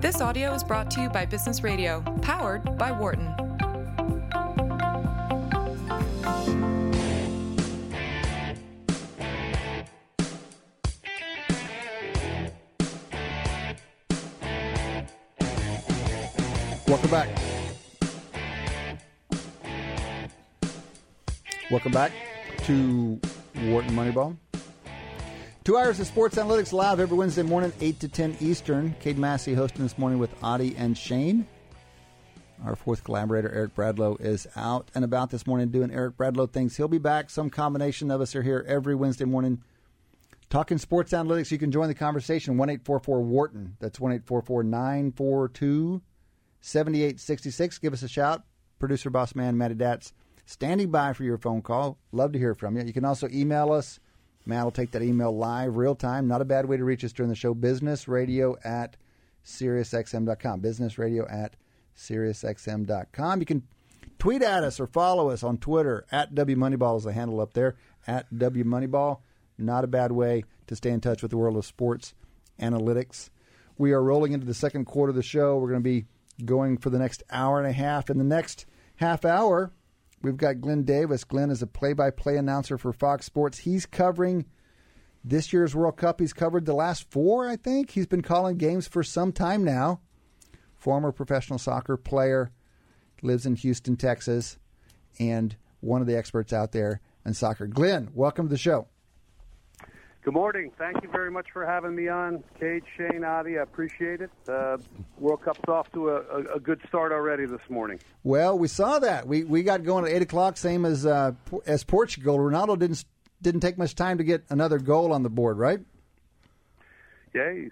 This audio is brought to you by Business Radio, powered by Wharton. Welcome back. Welcome back to Wharton Moneyball. Two hours of sports analytics live every Wednesday morning, 8 to 10 Eastern. Cade Massey hosting this morning with Adi and Shane. Our fourth collaborator, Eric Bradlow, is out and about this morning doing Eric Bradlow things. He'll be back. Some combination of us are here every Wednesday morning talking sports analytics. You can join the conversation, 1 844 Wharton. That's 1 844 942 7866. Give us a shout. Producer boss man Matty Datz standing by for your phone call. Love to hear from you. You can also email us. Matt will take that email live, real time. Not a bad way to reach us during the show. Business radio at SiriusXM.com. Business radio at SiriusXM.com. You can tweet at us or follow us on Twitter. At W Moneyball is the handle up there. At W Moneyball. Not a bad way to stay in touch with the world of sports analytics. We are rolling into the second quarter of the show. We're going to be going for the next hour and a half. In the next half hour, we've got Glenn Davis. Glenn is a play by play announcer for Fox Sports. He's covering this year's World Cup. He's covered the last four, I think. He's been calling games for some time now. Former professional soccer player, lives in Houston, Texas, and one of the experts out there in soccer. Glenn, welcome to the show. Good morning. Thank you very much for having me on. Cade, Shane, Adi, I appreciate it. Uh, World Cup's off to a, a, a, good start already this morning. Well, we saw that. We we got going at eight o'clock, same as uh, as Portugal. Ronaldo didn't didn't take much time to get another goal on the board, right? Yeah, he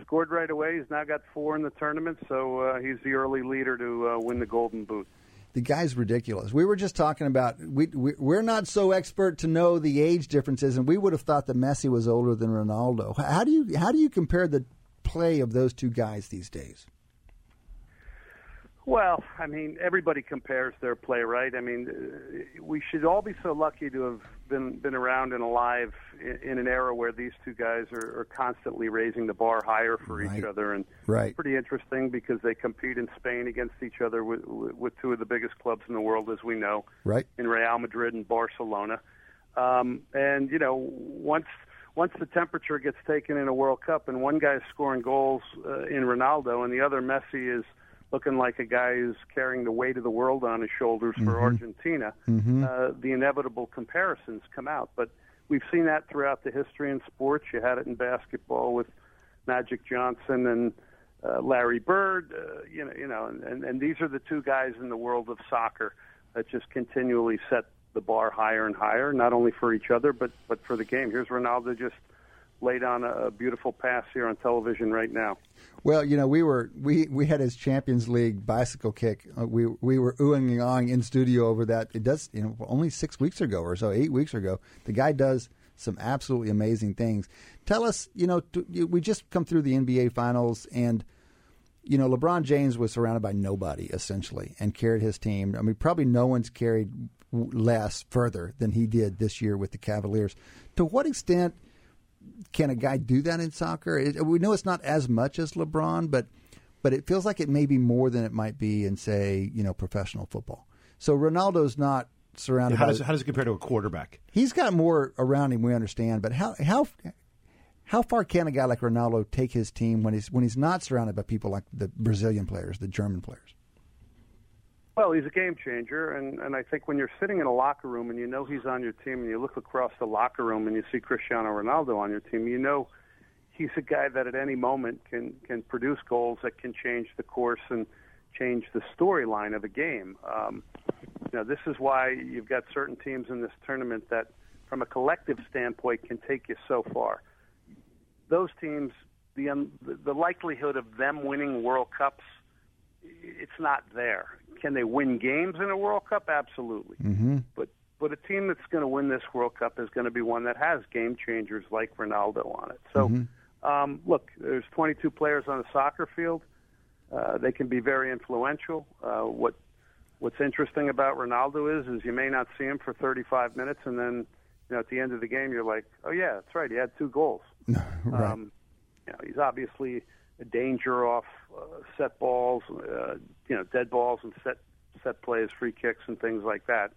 scored right away. He's now got four in the tournament, so uh, he's the early leader to uh, win the Golden Boot the guy's ridiculous. We were just talking about we, we we're not so expert to know the age differences, and we would have thought that Messi was older than Ronaldo. How do you how do you compare the play of those two guys these days? Well, I mean, everybody compares their play, right? I mean, we should all be so lucky to have been been around and alive in, in an era where these two guys are, are constantly raising the bar higher for right. each other, and right. it's pretty interesting because they compete in Spain against each other with, with two of the biggest clubs in the world, as we know, right? In Real Madrid and Barcelona, um, and you know, once once the temperature gets taken in a World Cup, and one guy's scoring goals uh, in Ronaldo, and the other Messi is looking like a guy who's carrying the weight of the world on his shoulders for mm-hmm. Argentina, mm-hmm. uh, the inevitable comparisons come out. But we've seen that throughout the history in sports. You had it in basketball with Magic Johnson and uh, Larry Bird. Uh, you know, you know, and, and, and these are the two guys in the world of soccer that just continually set the bar higher and higher, not only for each other but but for the game. Here's Ronaldo just laid on a beautiful pass here on television right now. Well, you know, we were we, we had his Champions League bicycle kick. Uh, we we were oohing and ahhing in studio over that. It does, you know, only six weeks ago or so, eight weeks ago. The guy does some absolutely amazing things. Tell us, you know, to, we just come through the NBA Finals, and you know, LeBron James was surrounded by nobody essentially, and carried his team. I mean, probably no one's carried less further than he did this year with the Cavaliers. To what extent? Can a guy do that in soccer? It, we know it's not as much as LeBron, but but it feels like it may be more than it might be in say you know professional football. So Ronaldo's not surrounded. Yeah, how, by, does, how does it compare to a quarterback? He's got more around him. We understand, but how how how far can a guy like Ronaldo take his team when he's when he's not surrounded by people like the Brazilian players, the German players? Well, he's a game changer, and and I think when you're sitting in a locker room and you know he's on your team, and you look across the locker room and you see Cristiano Ronaldo on your team, you know he's a guy that at any moment can can produce goals that can change the course and change the storyline of a game. Um, you know, this is why you've got certain teams in this tournament that, from a collective standpoint, can take you so far. Those teams, the um, the likelihood of them winning World Cups, it's not there can they win games in a World Cup? Absolutely. Mm-hmm. But but a team that's going to win this World Cup is going to be one that has game changers like Ronaldo on it. So, mm-hmm. um, look, there's 22 players on a soccer field. Uh, they can be very influential. Uh, what What's interesting about Ronaldo is, is you may not see him for 35 minutes, and then, you know, at the end of the game, you're like, oh yeah, that's right, he had two goals. right. Um, You know, he's obviously danger off uh, set balls, uh, you know, dead balls and set set plays, free kicks, and things like that.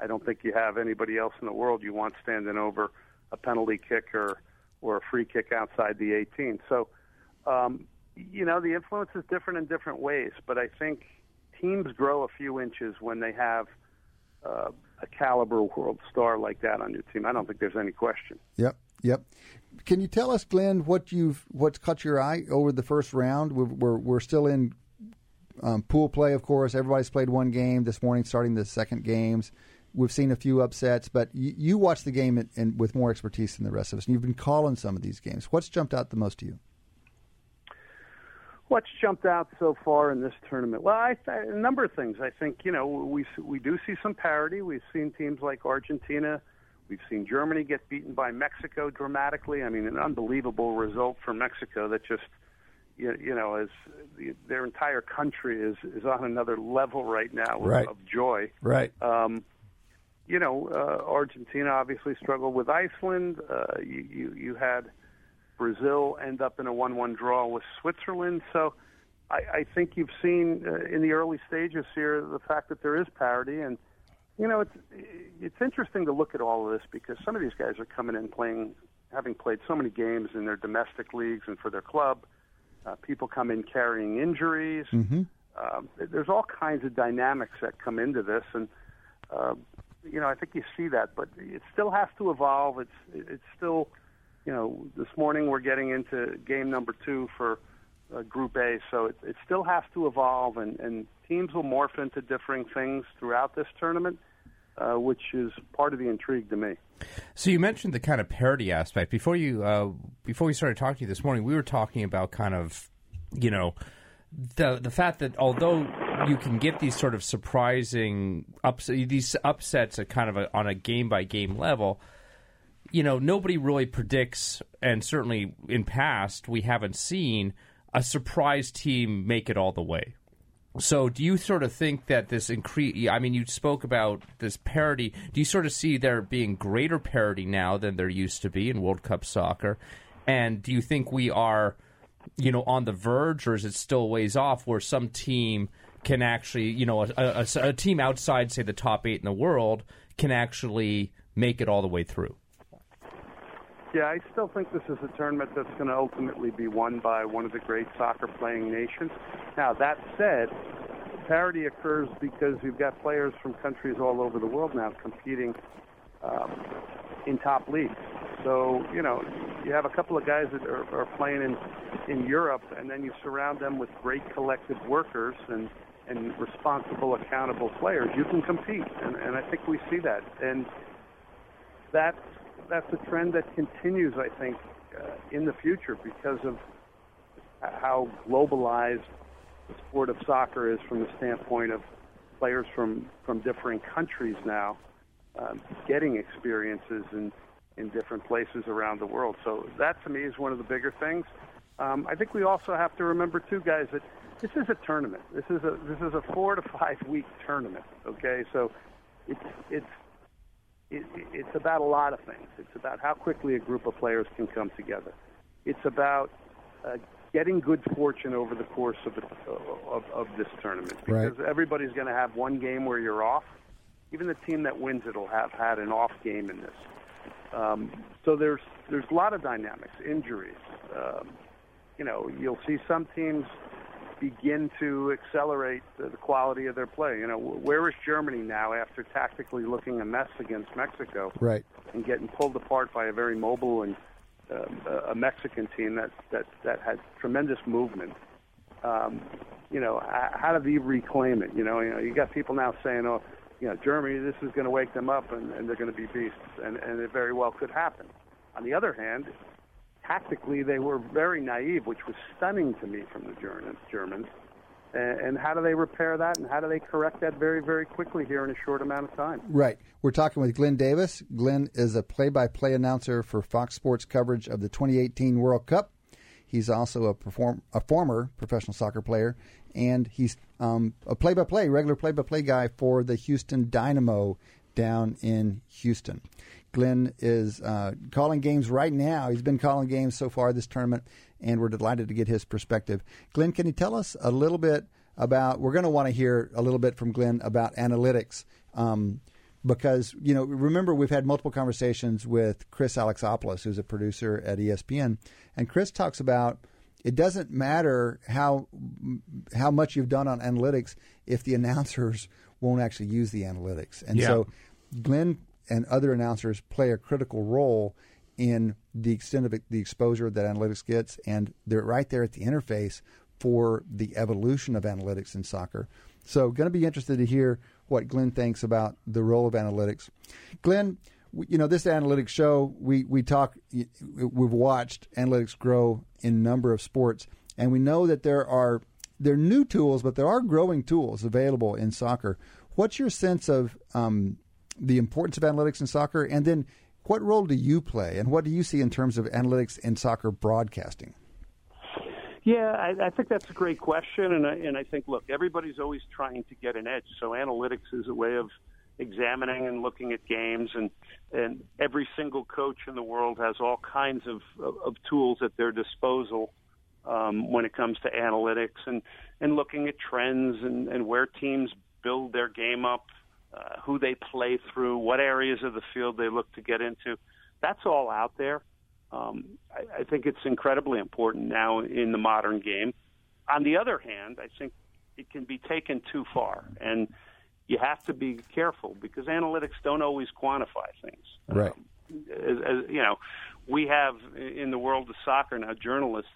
I don't think you have anybody else in the world you want standing over a penalty kick or or a free kick outside the 18. So, um, you know, the influence is different in different ways, but I think teams grow a few inches when they have uh, a caliber world star like that on your team. I don't think there's any question. Yep, yep. Can you tell us, Glenn, what you've what's caught your eye over the first round? We're we're, we're still in um, pool play, of course. Everybody's played one game this morning, starting the second games. We've seen a few upsets, but you, you watch the game in, in, with more expertise than the rest of us, and you've been calling some of these games. What's jumped out the most to you? What's jumped out so far in this tournament? Well, a number of things. I think you know we we do see some parity. We've seen teams like Argentina. We've seen Germany get beaten by Mexico dramatically. I mean, an unbelievable result for Mexico that just you, you know is the, their entire country is is on another level right now of, right. of joy. Right. Um, you know, uh, Argentina obviously struggled with Iceland. Uh, you, you you had Brazil end up in a 1 1 draw with Switzerland. So I, I think you've seen uh, in the early stages here the fact that there is parity. And, you know, it's, it's interesting to look at all of this because some of these guys are coming in playing, having played so many games in their domestic leagues and for their club. Uh, people come in carrying injuries. Mm-hmm. Um, there's all kinds of dynamics that come into this. And, uh, you know, I think you see that, but it still has to evolve. It's it's still you know, this morning we're getting into game number two for uh, Group A, so it, it still has to evolve, and, and teams will morph into differing things throughout this tournament, uh, which is part of the intrigue to me. So you mentioned the kind of parity aspect before you uh, before we started talking to you this morning. We were talking about kind of you know the the fact that although you can get these sort of surprising ups these upsets at kind of a, on a game by game level you know, nobody really predicts, and certainly in past, we haven't seen a surprise team make it all the way. So, do you sort of think that this increase? I mean, you spoke about this parity. Do you sort of see there being greater parity now than there used to be in World Cup soccer? And do you think we are, you know, on the verge, or is it still ways off where some team can actually, you know, a, a, a team outside, say, the top eight in the world can actually make it all the way through? Yeah, I still think this is a tournament that's going to ultimately be won by one of the great soccer playing nations. Now, that said, parity occurs because you've got players from countries all over the world now competing um, in top leagues. So, you know, you have a couple of guys that are, are playing in, in Europe, and then you surround them with great collective workers and, and responsible, accountable players. You can compete, and, and I think we see that. And that's that's a trend that continues, I think, uh, in the future because of how globalized the sport of soccer is from the standpoint of players from from different countries now um, getting experiences in in different places around the world. So that to me is one of the bigger things. Um, I think we also have to remember too, guys, that this is a tournament. This is a this is a four to five week tournament. Okay, so it's it's it, it's about a lot of things. It's about how quickly a group of players can come together. It's about uh, getting good fortune over the course of, the, of, of this tournament because right. everybody's going to have one game where you're off. Even the team that wins it will have had an off game in this. Um, so there's there's a lot of dynamics, injuries. Um, you know, you'll see some teams begin to accelerate the, the quality of their play. You know, where is Germany now after tactically looking a mess against Mexico, right, and getting pulled apart by a very mobile and um, a Mexican team that that that had tremendous movement. Um, you know, how do they reclaim it? You know, you know, you got people now saying, "Oh, you know, Germany, this is going to wake them up, and, and they're going to be beasts," and, and it very well could happen. On the other hand, tactically they were very naive, which was stunning to me from the Germans. And how do they repair that, and how do they correct that very, very quickly here in a short amount of time? Right. We're talking with Glenn Davis. Glenn is a play-by-play announcer for Fox Sports coverage of the 2018 World Cup. He's also a perform a former professional soccer player, and he's um, a play-by-play, regular play-by-play guy for the Houston Dynamo down in Houston. Glenn is uh, calling games right now. He's been calling games so far this tournament, and we're delighted to get his perspective. Glenn, can you tell us a little bit about? We're going to want to hear a little bit from Glenn about analytics. Um, because you know, remember we've had multiple conversations with Chris Alexopoulos, who's a producer at ESPN, and Chris talks about it doesn't matter how how much you've done on analytics if the announcers won't actually use the analytics. And Yeah. so Glenn and other announcers play a critical role in the extent of it, the exposure that analytics gets, and they're right there at the interface for the evolution of analytics in soccer. So, going to be interested to hear what Glenn thinks about the role of analytics. Glenn, you know this analytics show we we talk we've watched analytics grow in number of sports and we know that there are there are new tools but there are growing tools available in soccer what's your sense of um, the importance of analytics in soccer and then what role do you play and what do you see in terms of analytics in soccer broadcasting Yeah, I, I think that's a great question, and I, and I think look, everybody's always trying to get an edge. So analytics is a way of examining and looking at games, and and every single coach in the world has all kinds of of, tools at their disposal um, when it comes to analytics and and looking at trends and and where teams build their game up, uh, who they play through, what areas of the field they look to get into. That's all out there. Um, I, I think it's incredibly important now in the modern game. On the other hand, I think it can be taken too far, and you have to be careful because analytics don't always quantify things. Right. Um, as, as, you know, we have in the world of soccer now journalists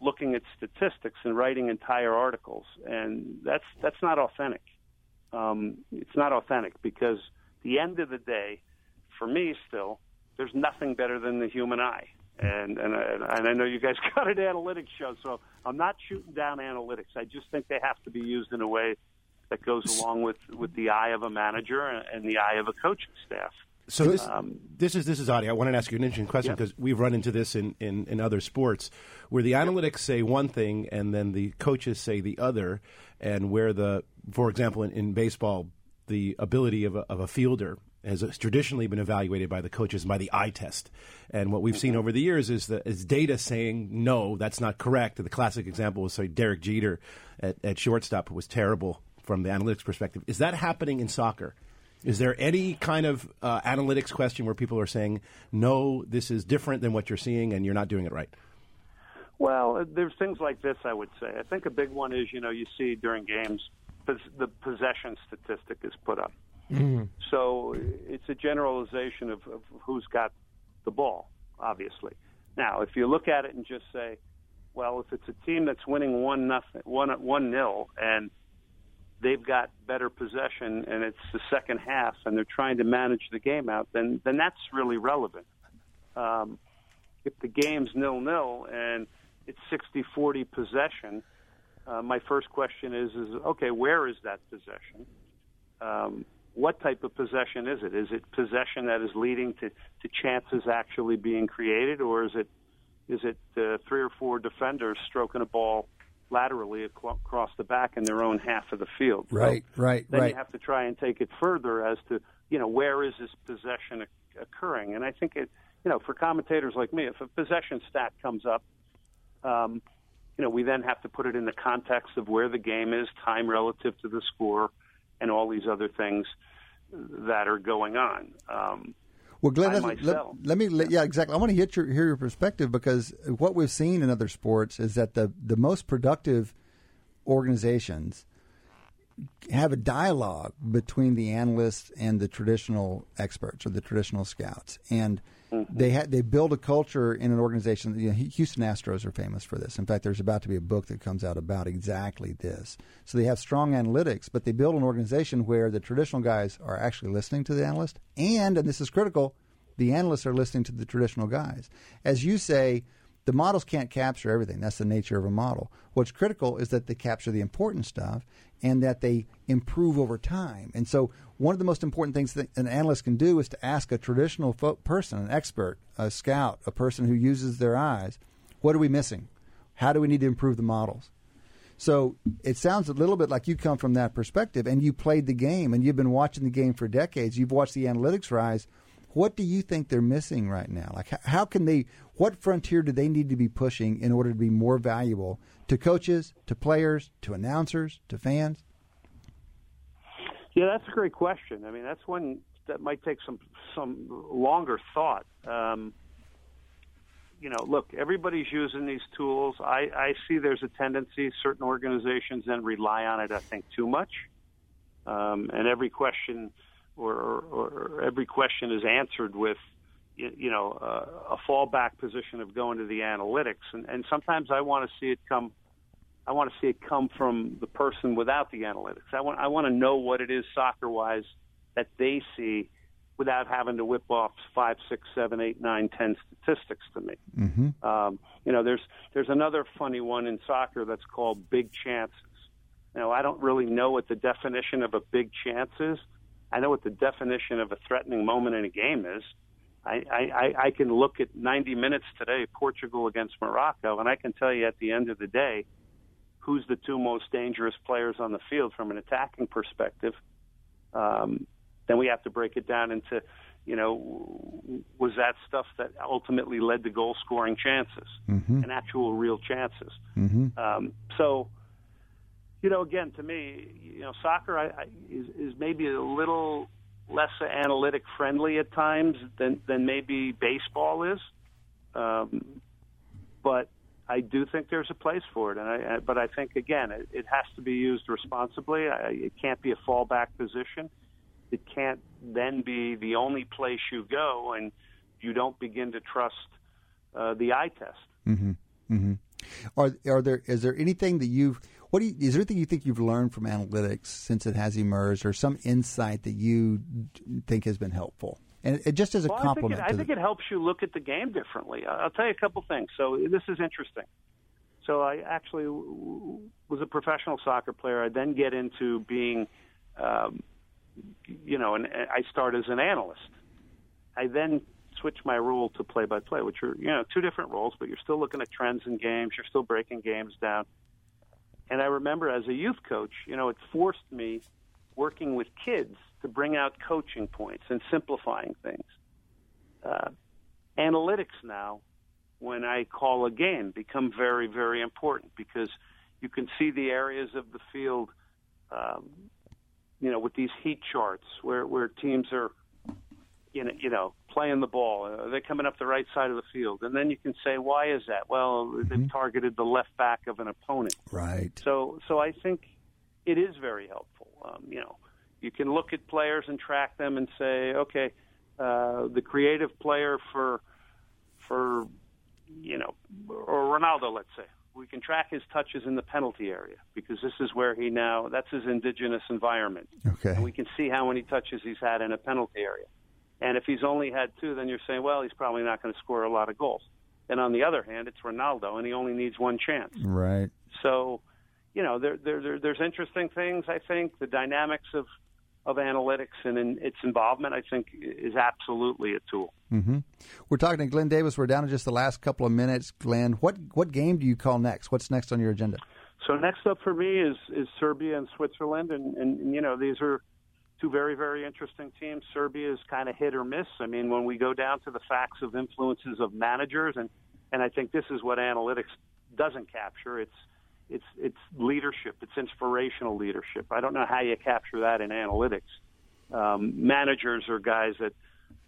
looking at statistics and writing entire articles, and that's that's not authentic. Um, it's not authentic because the end of the day, for me, still, there's nothing better than the human eye. And and I, and I know you guys got an analytics show, so I'm not shooting down analytics. I just think they have to be used in a way that goes along with with the eye of a manager and, the eye of a coaching staff. So this, Um, this is this is Adi. I wanted to ask you an interesting question Yeah. because we've run into this in, in, in other sports where the analytics say one thing and then the coaches say the other, and where the, for example, in, in baseball, the ability of a, of a fielder has traditionally been evaluated by the coaches by the eye test. And what we've seen over the years is the is data saying no, that's not correct. The classic example was say Derek Jeter at, at shortstop was terrible from the analytics perspective. Is that happening in soccer? Is there any kind of uh, analytics question where people are saying, no, this is different than what you're seeing and you're not doing it right? Well, there's things like this. I would say. I think a big one is you know you see during games the possession statistic is put up. So it's a generalization of, of who's got the ball, obviously. Now, if you look at it and just say, well, if it's a team that's winning one nothing, one one nil, and they've got better possession, and it's the second half, and they're trying to manage the game out, then then that's really relevant. Um, if the game's nil nil and it's 60-40 possession, uh, my first question is is okay, where is that possession? Um, what type of possession is it? Is it possession that is leading to, to chances actually being created, or is it is it uh, three or four defenders stroking a ball laterally across the back in their own half of the field? So right right then right you have to try and take it further as to you know where is this possession occurring and i think it you know for commentators like me if a possession stat comes up um, you know we then have to put it in the context of where the game is time relative to the score and all these other things that are going on. Um, Well, Glenn, let's- let, let me, let, yeah, exactly. I want to get your, hear your perspective because what we've seen in other sports is that the, the most productive organizations have a dialogue between the analysts and the traditional experts or the traditional scouts, and Mm-hmm. they ha- they build a culture in an organization. You know, Houston Astros are famous for this. In fact, there's about to be a book that comes out about exactly this. So they have strong analytics, but they build an organization where the traditional guys are actually listening to the analyst, and and this is critical, the analysts are listening to the traditional guys. As you say, the models can't capture everything. That's the nature of a model. What's critical is that they capture the important stuff and that they improve over time. And so, one of the most important things that an analyst can do is to ask a traditional fo- person, an expert, a scout, a person who uses their eyes, what are we missing? How do we need to improve the models? So it sounds a little bit like you come from that perspective, and you played the game, and you've been watching the game for decades. You've watched the analytics rise. What do you think they're missing right now? Like, how can they? What frontier do they need to be pushing in order to be more valuable to coaches, to players, to announcers, to fans? Yeah, that's a great question. I mean, that's one that might take some some longer thought. Um, you know, look, everybody's using these tools. I, I see there's a tendency certain organizations then rely on it. I think too much, um, and every question or, or, or every question is answered with you, you know uh, a fallback position of going to the analytics, and, and sometimes I want to see it come. I want to see it come from the person without the analytics. I want I want to know what it is soccer wise that they see without having to whip off five, six, seven, eight, nine, ten statistics to me. Mm-hmm. Um, you know, there's there's another funny one in soccer that's called big chances. Now, I don't really know what the definition of a big chance is. I know what the definition of a threatening moment in a game is. I, I, I can look at 90 minutes today, Portugal against Morocco, and I can tell you at the end of the day who's the two most dangerous players on the field from an attacking perspective. Um, then we have to break it down into, you know, was that stuff that ultimately led to goal scoring chances mm-hmm. and actual real chances. Mm-hmm. Um, so, you know, again, to me, you know, soccer I, I, is, is maybe a little less analytic friendly at times than than maybe baseball is. Um, but I do think there's a place for it, and I, but I think again, it, it has to be used responsibly. I, it can't be a fallback position it can't then be the only place you go, and you don't begin to trust uh, the eye test. Mm-hmm. Mm-hmm. Are are there is there anything that you've what do you, is there anything you think you've learned from analytics since it has emerged, or some insight that you think has been helpful? And it, just as a well, compliment, I think, it, I think the... it helps you look at the game differently. I'll tell you a couple things. So this is interesting. So I actually was a professional soccer player. I then get into being um, you know, and I start as an analyst. I then switch my role to play by play, which are, you know, two different roles, but you're still looking at trends in games. You're still breaking games down. And I remember as a youth coach, you know, it forced me working with kids to bring out coaching points and simplifying things. Uh, analytics now, when I call a game, become very, very important because you can see the areas of the field um, you know, with these heat charts where where teams are, you know, you know, playing the ball. Are they coming up the right side of the field? And then you can say, why is that? Well, mm-hmm. they've targeted the left back of an opponent. Right. So, so I think it is very helpful. Um, you know, you can look at players and track them and say, okay, uh, the creative player for for you know, or Ronaldo, let's say, we can track his touches in the penalty area because this is where he now that's his indigenous environment. Okay. And we can see how many touches he's had in a penalty area. And if he's only had two, then you're saying, well, he's probably not going to score a lot of goals. And on the other hand, it's Ronaldo, and he only needs one chance. Right. So, you know, there, there, there there's interesting things. I think the dynamics of of analytics and in its involvement, I think, is absolutely a tool. Mm-hmm. We're talking to Glenn Davis. We're down to just the last couple of minutes. Glenn, what what game do you call next? What's next on your agenda? So next up for me is is Serbia and Switzerland, and, and, and you know these are two very very interesting teams. Serbia is kind of hit or miss. I mean, when we go down to the facts of influences of managers, and and I think this is what analytics doesn't capture. It's it's it's leadership. It's inspirational leadership. I don't know how you capture that in analytics. Um, managers are guys that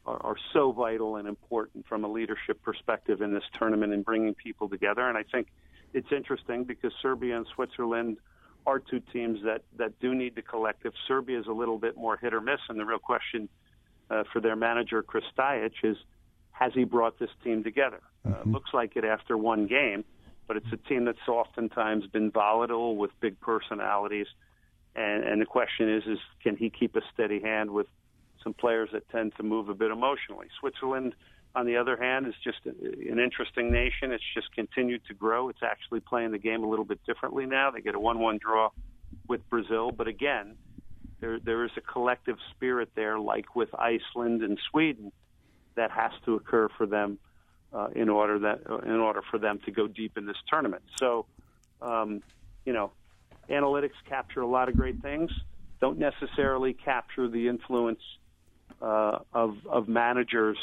are, are so vital and important from a leadership perspective in this tournament and bringing people together. And I think it's interesting because Serbia and Switzerland are two teams that that do need the collective. Serbia is a little bit more hit or miss, and the real question uh, for their manager Krstajic is has he brought this team together? Uh, mm-hmm. Uh, looks like it after one game but it's a team that's oftentimes been volatile with big personalities. And, and the question is, is can he keep a steady hand with some players that tend to move a bit emotionally? Switzerland, on the other hand, is just an interesting nation. It's just continued to grow. It's actually playing the game a little bit differently now. They get a 1-1 draw with Brazil, but again, there there is a collective spirit there, like with Iceland and Sweden, that has to occur for them uh, in order that uh, in order for them to go deep in this tournament. So, um, you know, analytics capture a lot of great things, don't necessarily capture the influence uh, of of managers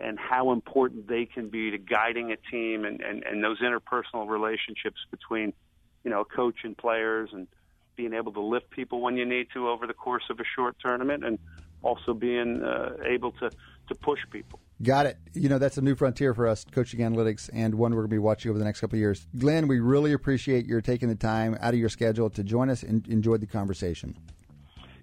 and, how important they can be to guiding a team and, and, and those interpersonal relationships between, you know, coach and players and being able to lift people when you need to over the course of a short tournament and also being uh, able to, to push people. Got it. You know, that's a new frontier for us, coaching analytics, and one we're going to be watching over the next couple of years. Glenn, we really appreciate your taking the time out of your schedule to join us and enjoy the conversation.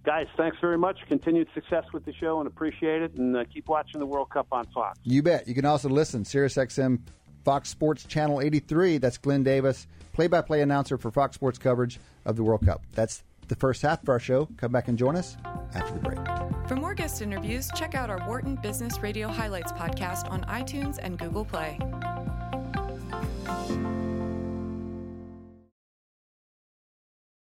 Guys, thanks very much. Continued success with the show and appreciate it. And uh, keep watching the World Cup on Fox. You bet. You can also listen SiriusXM Fox Sports Channel 83. That's Glenn Davis, play-by-play announcer for Fox Sports coverage of the World Cup. That's the first half of our show. Come back and join us after the break. For more guest interviews, check out our Wharton Business Radio Highlights podcast on iTunes and Google Play.